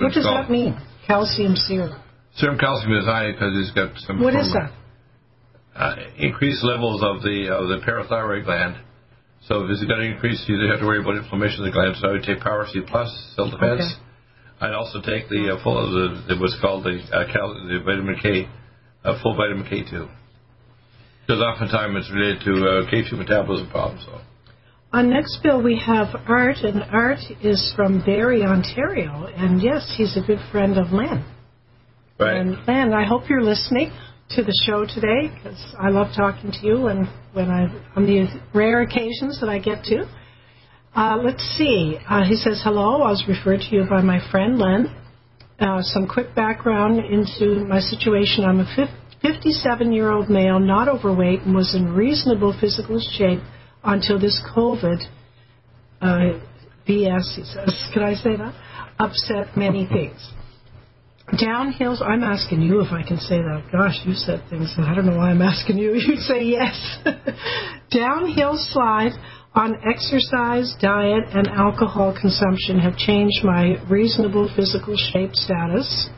What does that mean? Calcium serum. Serum calcium is high because he's got some. What form is of, that? Uh, increased levels of the of the parathyroid gland. So if it's going to increase, you don't have to worry about inflammation of the gland. So I would take Power C plus, cell defense. Okay. I'd also take the uh, full of the, what's called the uh, cal- the vitamin K uh, full vitamin K2. Because oftentimes it's related to uh, K2 metabolism problems. So. On next bill, we have Art, and Art is from Barrie, Ontario. And yes, he's a good friend of Len. Right. And Len, I hope you're listening to the show today because I love talking to you and when I on the rare occasions that I get to. Uh, let's see. Uh, he says, Hello, I was referred to you by my friend Len. Uh, some quick background into my situation. I'm a 57 year old male, not overweight, and was in reasonable physical shape until this COVID uh, BS, he says. Can I say that? Upset many things. Downhills, I'm asking you if I can say that. Gosh, you said things, and I don't know why I'm asking you. You'd say yes. Downhill slide on exercise, diet, and alcohol consumption have changed my reasonable physical shape status.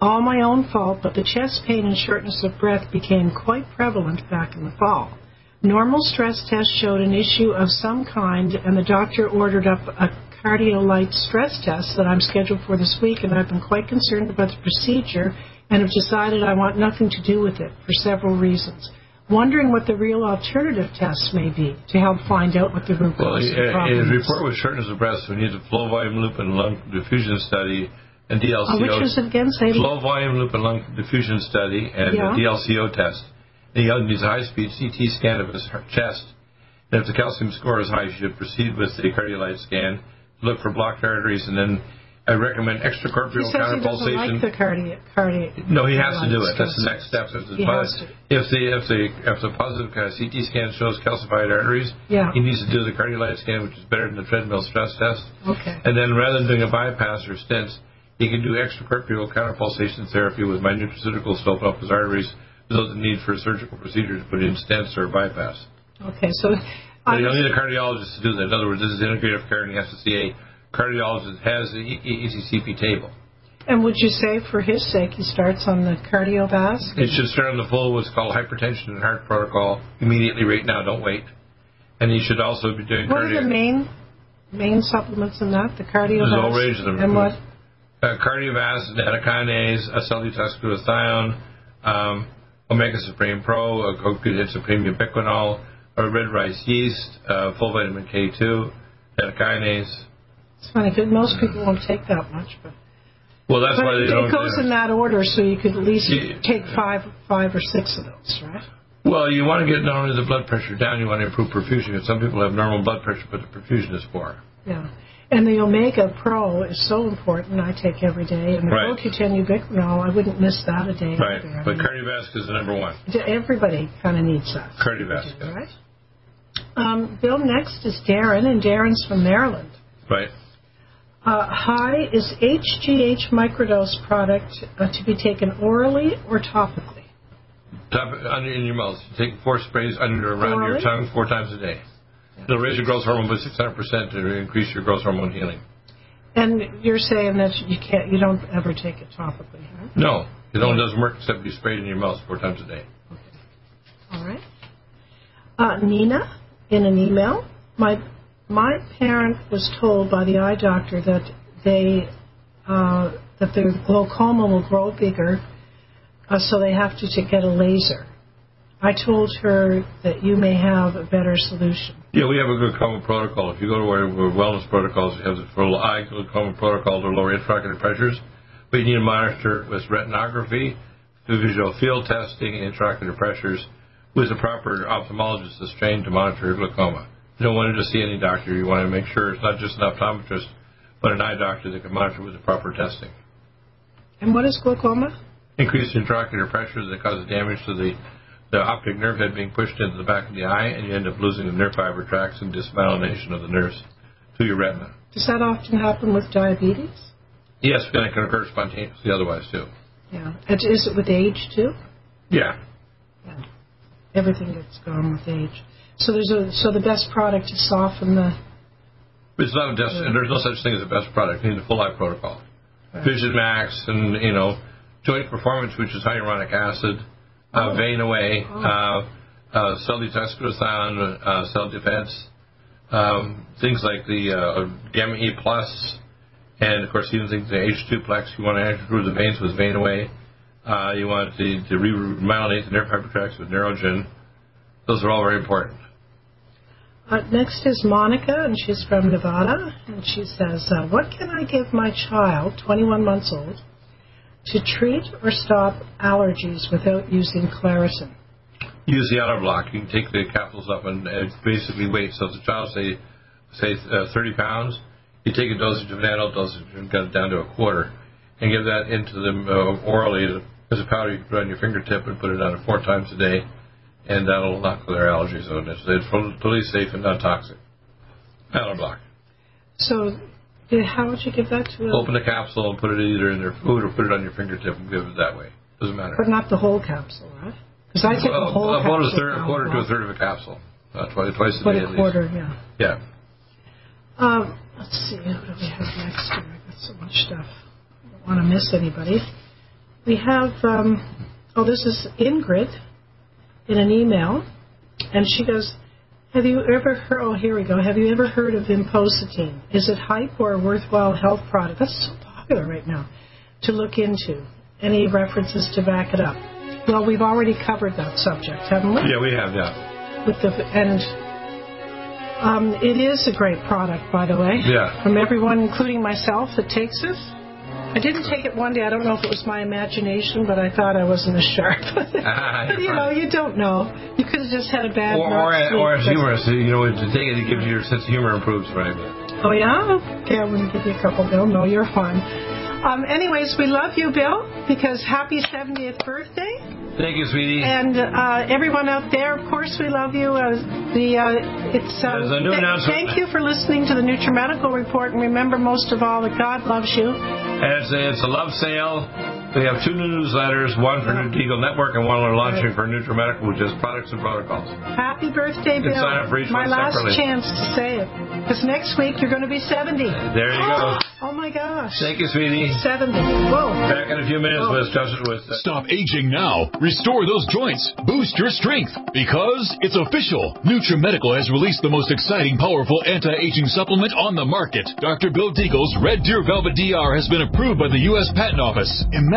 All my own fault, but the chest pain and shortness of breath became quite prevalent back in the fall. Normal stress test showed an issue of some kind, and the doctor ordered up a cardiolite stress test that I'm scheduled for this week, and I've been quite concerned about the procedure and have decided I want nothing to do with it for several reasons. Wondering what the real alternative tests may be to help find out what the root Well, cause of the problem his is. report with shortness of breath, so we need a flow volume loop and lung diffusion study and DLCO. Uh, which it again? Say flow volume loop and lung diffusion study and Yeah. a DLCO test. And he needs a high-speed CT scan of his chest. And if the calcium score is high, you should proceed with the cardiolite scan, look for blocked arteries, and then I recommend extracorporeal He extracorporeal says he doesn't like the cardiac. cardiac No, he has to do it. That's the next step. If the, He if the if the if the positive CT scan shows calcified arteries, Yeah. he needs to do the cardiolite scan, which is better than the treadmill stress test. Okay. And then rather than doing a bypass or stents, he can do extracorporeal counterpulsation therapy with my nutraceuticals to open up his arteries without the need for a surgical procedure to put in stents or bypass. Okay, so But you don't need a cardiologist to do that. In other words, this is integrative care, and he has to see a cardiologist has the ECCP table. And would you say, for his sake, he starts on the cardiovascular? It should start on the full what's called hypertension and heart protocol immediately right now. Don't wait. And he should also be doing What are the main main supplements in that? The There's a whole cardiovascular range of them. and what? Uh, cardiovascular, nattokinase, acetylglutathione, um, omega supreme pro, coconut supreme ubiquinol, red rice yeast, uh, full vitamin K2, nattokinase. It's funny because most people won't take that much, but Well, that's but why they it, don't. it goes in that order, so you could at least take five five or six of those, right? Well, you want to get not only the blood pressure down, you want to improve perfusion because some people have normal blood pressure, but the perfusion is poor. Yeah. And the Omega Pro is so important. I take every day, and the Right. CoQ10 ubiquinol, I wouldn't miss that a day. Right. But mean, cardiovascular is the number one. everybody kind of needs that. Cardiovascular. Right. Um, Bill, next is Darren, and Darren's from Maryland. Right. Uh, hi, is HGH microdose product uh, to be taken orally or topically? Top under in your mouth. Take four sprays under around your tongue four times a day. It'll raise your growth hormone by 600% to increase your growth hormone healing. And you're saying that you can't, you don't ever take it topically, huh? No, it only doesn't work except be sprayed in your mouth four times a day. Okay. All right. Uh, Nina, in an email, my my parent was told by the eye doctor that they uh, that their glaucoma will grow bigger, uh, so they have to, to get a laser. I told her that you may have a better solution. Yeah, we have a glaucoma protocol. If you go to our, our wellness protocols, we have the full eye glaucoma protocol to lower intraocular pressures. But you need to monitor with retinography, visual field testing, intraocular pressures, with a proper ophthalmologist that's trained to monitor glaucoma. You don't want to just see any doctor. You want to make sure it's not just an optometrist, but an eye doctor that can monitor with the proper testing. And what is glaucoma? Increased intraocular pressure that causes damage to the, the optic nerve head being pushed into the back of the eye, and you end up losing the nerve fiber tracts and dysmyelination of the nerves to your retina. Does that often happen with diabetes? Yes, and it can occur spontaneously otherwise too. Yeah. And Is it with age too? Yeah. Yeah. Everything gets gone with age. So there's a so the best product to soften the It's not a des- Yeah. there's no such thing as a best product. You need the full eye protocol. Vision Max and, you know, joint performance, which is hyaluronic acid, uh, Oh. vein away, uh, uh, cell detoxification, uh, cell defense, um, things like the uh, gamma E plus, and of course even things like the H2 plex. You want to improve the veins with vein away. Uh, you want to, to remyelinate the nerve fiber tracts with Neurogen. Those are all very important. Uh, next is Monica, and she's from Nevada, and she says, uh, "What can I give my child, 21 months old, to treat or stop allergies without using Claritin?" Use the auto block. You can take the capsules up and uh, basically wait. So if the child say say uh, 30 pounds, you take a dosage of an adult dosage and cut it down to a quarter, and give that into them uh, orally as a powder. You can put on your fingertip and put it on it four times a day and that'll knock their allergies out. It's, it's totally safe and not toxic. Battle block. So, how would you give that to? A, Open the capsule and put it either in their food or put it on your fingertip and give it that way. Doesn't matter. But not the whole capsule, right? Because I take well, the whole about capsule. a third, a quarter to a third of a capsule. Uh, twice, twice a But day a at quarter, least. yeah. Yeah. Um, let's see, what do we have next here? I got so much stuff. I don't want to miss anybody. We have, um, oh, this is Ingrid in an email, and she goes, have you ever heard, oh, here we go. Have you ever heard of Impositine? Is it hype or a worthwhile health product? That's so popular right now to look into. Any references to back it up? Well, we've already covered that subject, haven't we? Yeah, we have, yeah. With the, and um, it is a great product, by the way. Yeah. From everyone, including myself, that takes it. I didn't take it one day. I don't know if it was my imagination, but I thought I wasn't as sharp. Ah, you know, you don't know. You could have just had a bad Or, or, or sleep, but- humorous. You know, to take it, it gives you your sense of humor improves, right? Oh yeah? Okay, I'm going to give you a couple, Bill. No, you're fine. Um, anyways, we love you, Bill, because happy 70th birthday. Thank you, sweetie. And uh, everyone out there, of course, we love you. Uh, the uh, it's uh, There's a new th- announcement. thank you for listening to the NutriMedical Report, and remember most of all that God loves you. And it's a, it's a love sale. We have two new newsletters, one for New Eagle Network and one we're launching for NutriMedical, which is products and protocols. Happy birthday, You can Bill! sign up for each My one last separately. chance to say it, because next week you're going to be 70. There you go. Oh my gosh! Thank you, sweetie. 70. Whoa! Back in a few minutes Oh. with Justin with. uh, Stop aging now. Restore those joints. Boost your strength. Because it's official. NutriMedical has released the most exciting, powerful anti-aging supplement on the market. Dr. Bill Deagle's Red Deer Velvet DR has been approved by the U.S. Patent Office. Imagine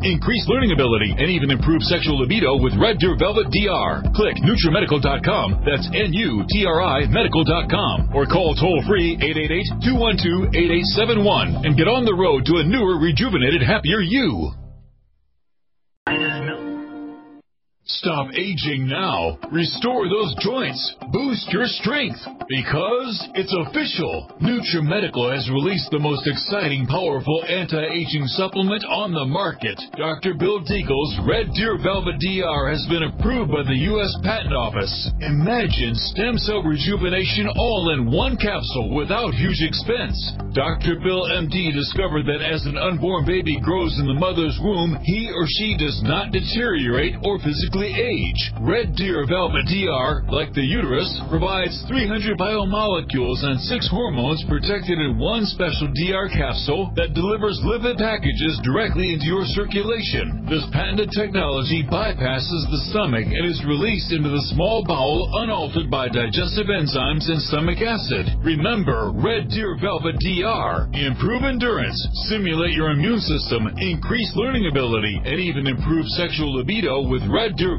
increase learning ability, and even improve sexual libido with Red Deer Velvet DR. Click NutriMedical.com. That's N-U-T-R-I medical.com. Or call toll free 888-212-8871 and get on the road to a newer, rejuvenated, happier you. Stop aging now. Restore those joints. Boost your strength. Because it's official. NutriMedical has released the most exciting, powerful anti-aging supplement on the market. Dr. Bill Deagle's Red Deer Velvet DR has been approved by the U.S. Patent Office. Imagine stem cell rejuvenation all in one capsule without huge expense. Dr. Bill MD discovered that as an unborn baby grows in the mother's womb, he or she does not deteriorate or physically age. Red Deer Velvet DR, like the uterus, provides 300 biomolecules and six hormones protected in one special DR capsule that delivers lipid packages directly into your circulation. This patented technology bypasses the stomach and is released into the small bowel unaltered by digestive enzymes and stomach acid. Remember, Red Deer Velvet DR. Improve endurance, stimulate your immune system, increase learning ability, and even improve sexual libido with Red Deer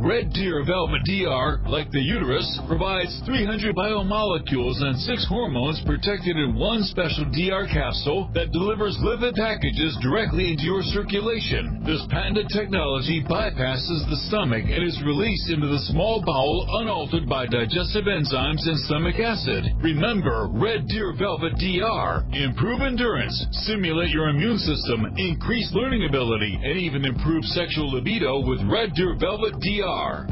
Red Deer Velvet DR, like the uterus, provides 300 biomolecules and six hormones protected in one special DR capsule that delivers lipid packages directly into your circulation. This patented technology bypasses the stomach and is released into the small bowel unaltered by digestive enzymes and stomach acid. Remember, Red Deer Velvet DR. Improve endurance, stimulate your immune system, increase learning ability, and even improve sexual libido with Red Deer Velvet DR.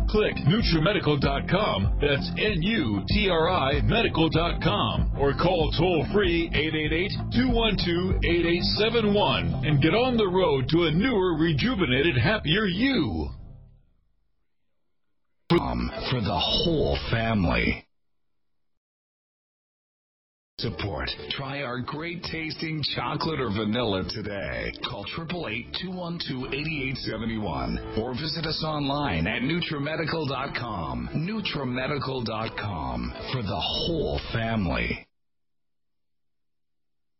Click NutriMedical.com, that's N-U-T-R-I medical.com, or call toll free 888-212-8871 and get on the road to a newer, rejuvenated, happier you. Um, for the whole family. Support. Try our great tasting chocolate or vanilla today. Call 888-212-8871 or visit us online at NutriMedical.com. NutriMedical.com for the whole family.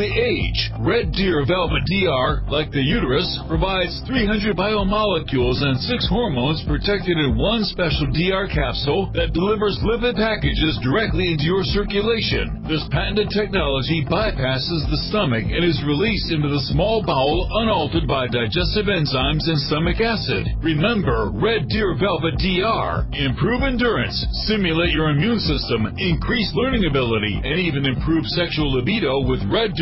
age. Red Deer Velvet DR, like the uterus, provides 300 biomolecules and six hormones protected in one special DR capsule that delivers lipid packages directly into your circulation. This patented technology bypasses the stomach and is released into the small bowel unaltered by digestive enzymes and stomach acid. Remember, Red Deer Velvet DR. Improve endurance, stimulate your immune system, increase learning ability, and even improve sexual libido with Red Deer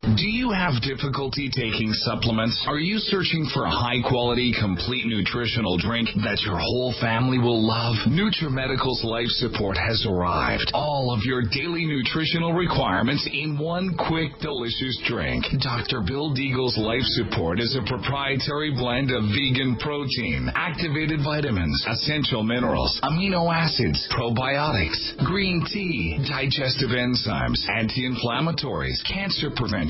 Do you have difficulty taking supplements? Are you searching for a high quality, complete nutritional drink that your whole family will love? NutriMedical's Life Support has arrived. All of your daily nutritional requirements in one quick, delicious drink. Dr. Bill Deagle's Life Support is a proprietary blend of vegan protein, activated vitamins, essential minerals, amino acids, probiotics, green tea, digestive enzymes, anti-inflammatories, cancer prevention,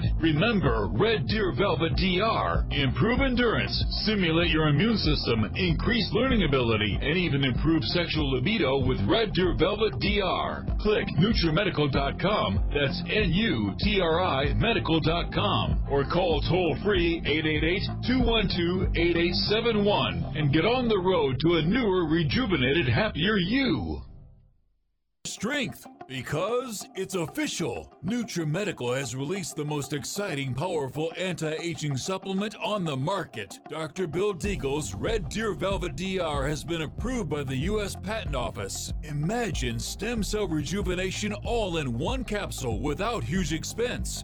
Acid. Remember Red Deer Velvet DR. Improve endurance, stimulate your immune system, increase learning ability, and even improve sexual libido with Red Deer Velvet DR. Click NutriMedical.com. That's N-U-T-R-I Medical.com. Or call toll free 888-212-8871 and get on the road to a newer, rejuvenated, happier you. Strength, because it's official. NutriMedical has released the most exciting, powerful anti-aging supplement on the market. Dr. Bill Deagle's Red Deer Velvet DR has been approved by the U.S. Patent Office. Imagine stem cell rejuvenation all in one capsule without huge expense.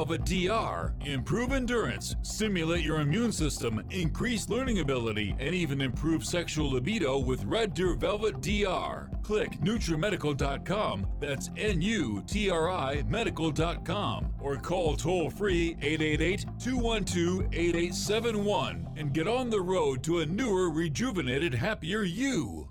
DR. Improve endurance, stimulate your immune system, increase learning ability, and even improve sexual libido with Red Deer Velvet DR. Click NutriMedical.com, that's N-U-T-R-I Medical.com, or call toll free 888-212-8871 and get on the road to a newer, rejuvenated, happier you.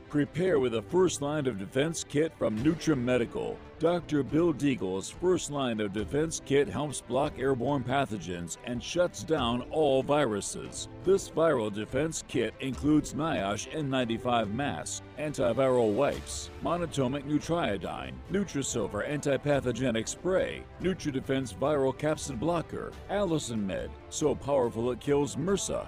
Prepare with a first line of defense kit from NutriMedical. Dr. Bill Deagle's first line of defense kit helps block airborne pathogens and shuts down all viruses. This viral defense kit includes NIOSH N95 mask, antiviral wipes, monatomic nutriodine, Nutrisilver antipathogenic spray, NutriDefense viral capsid blocker, Allicin Med, so powerful it kills MRSA,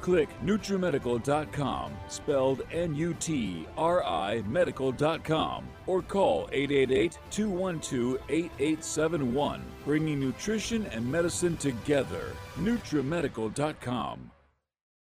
Click NutriMedical.com, spelled N U T R I Medical.com, or call 888 212 8871, bringing nutrition and medicine together. NutriMedical.com.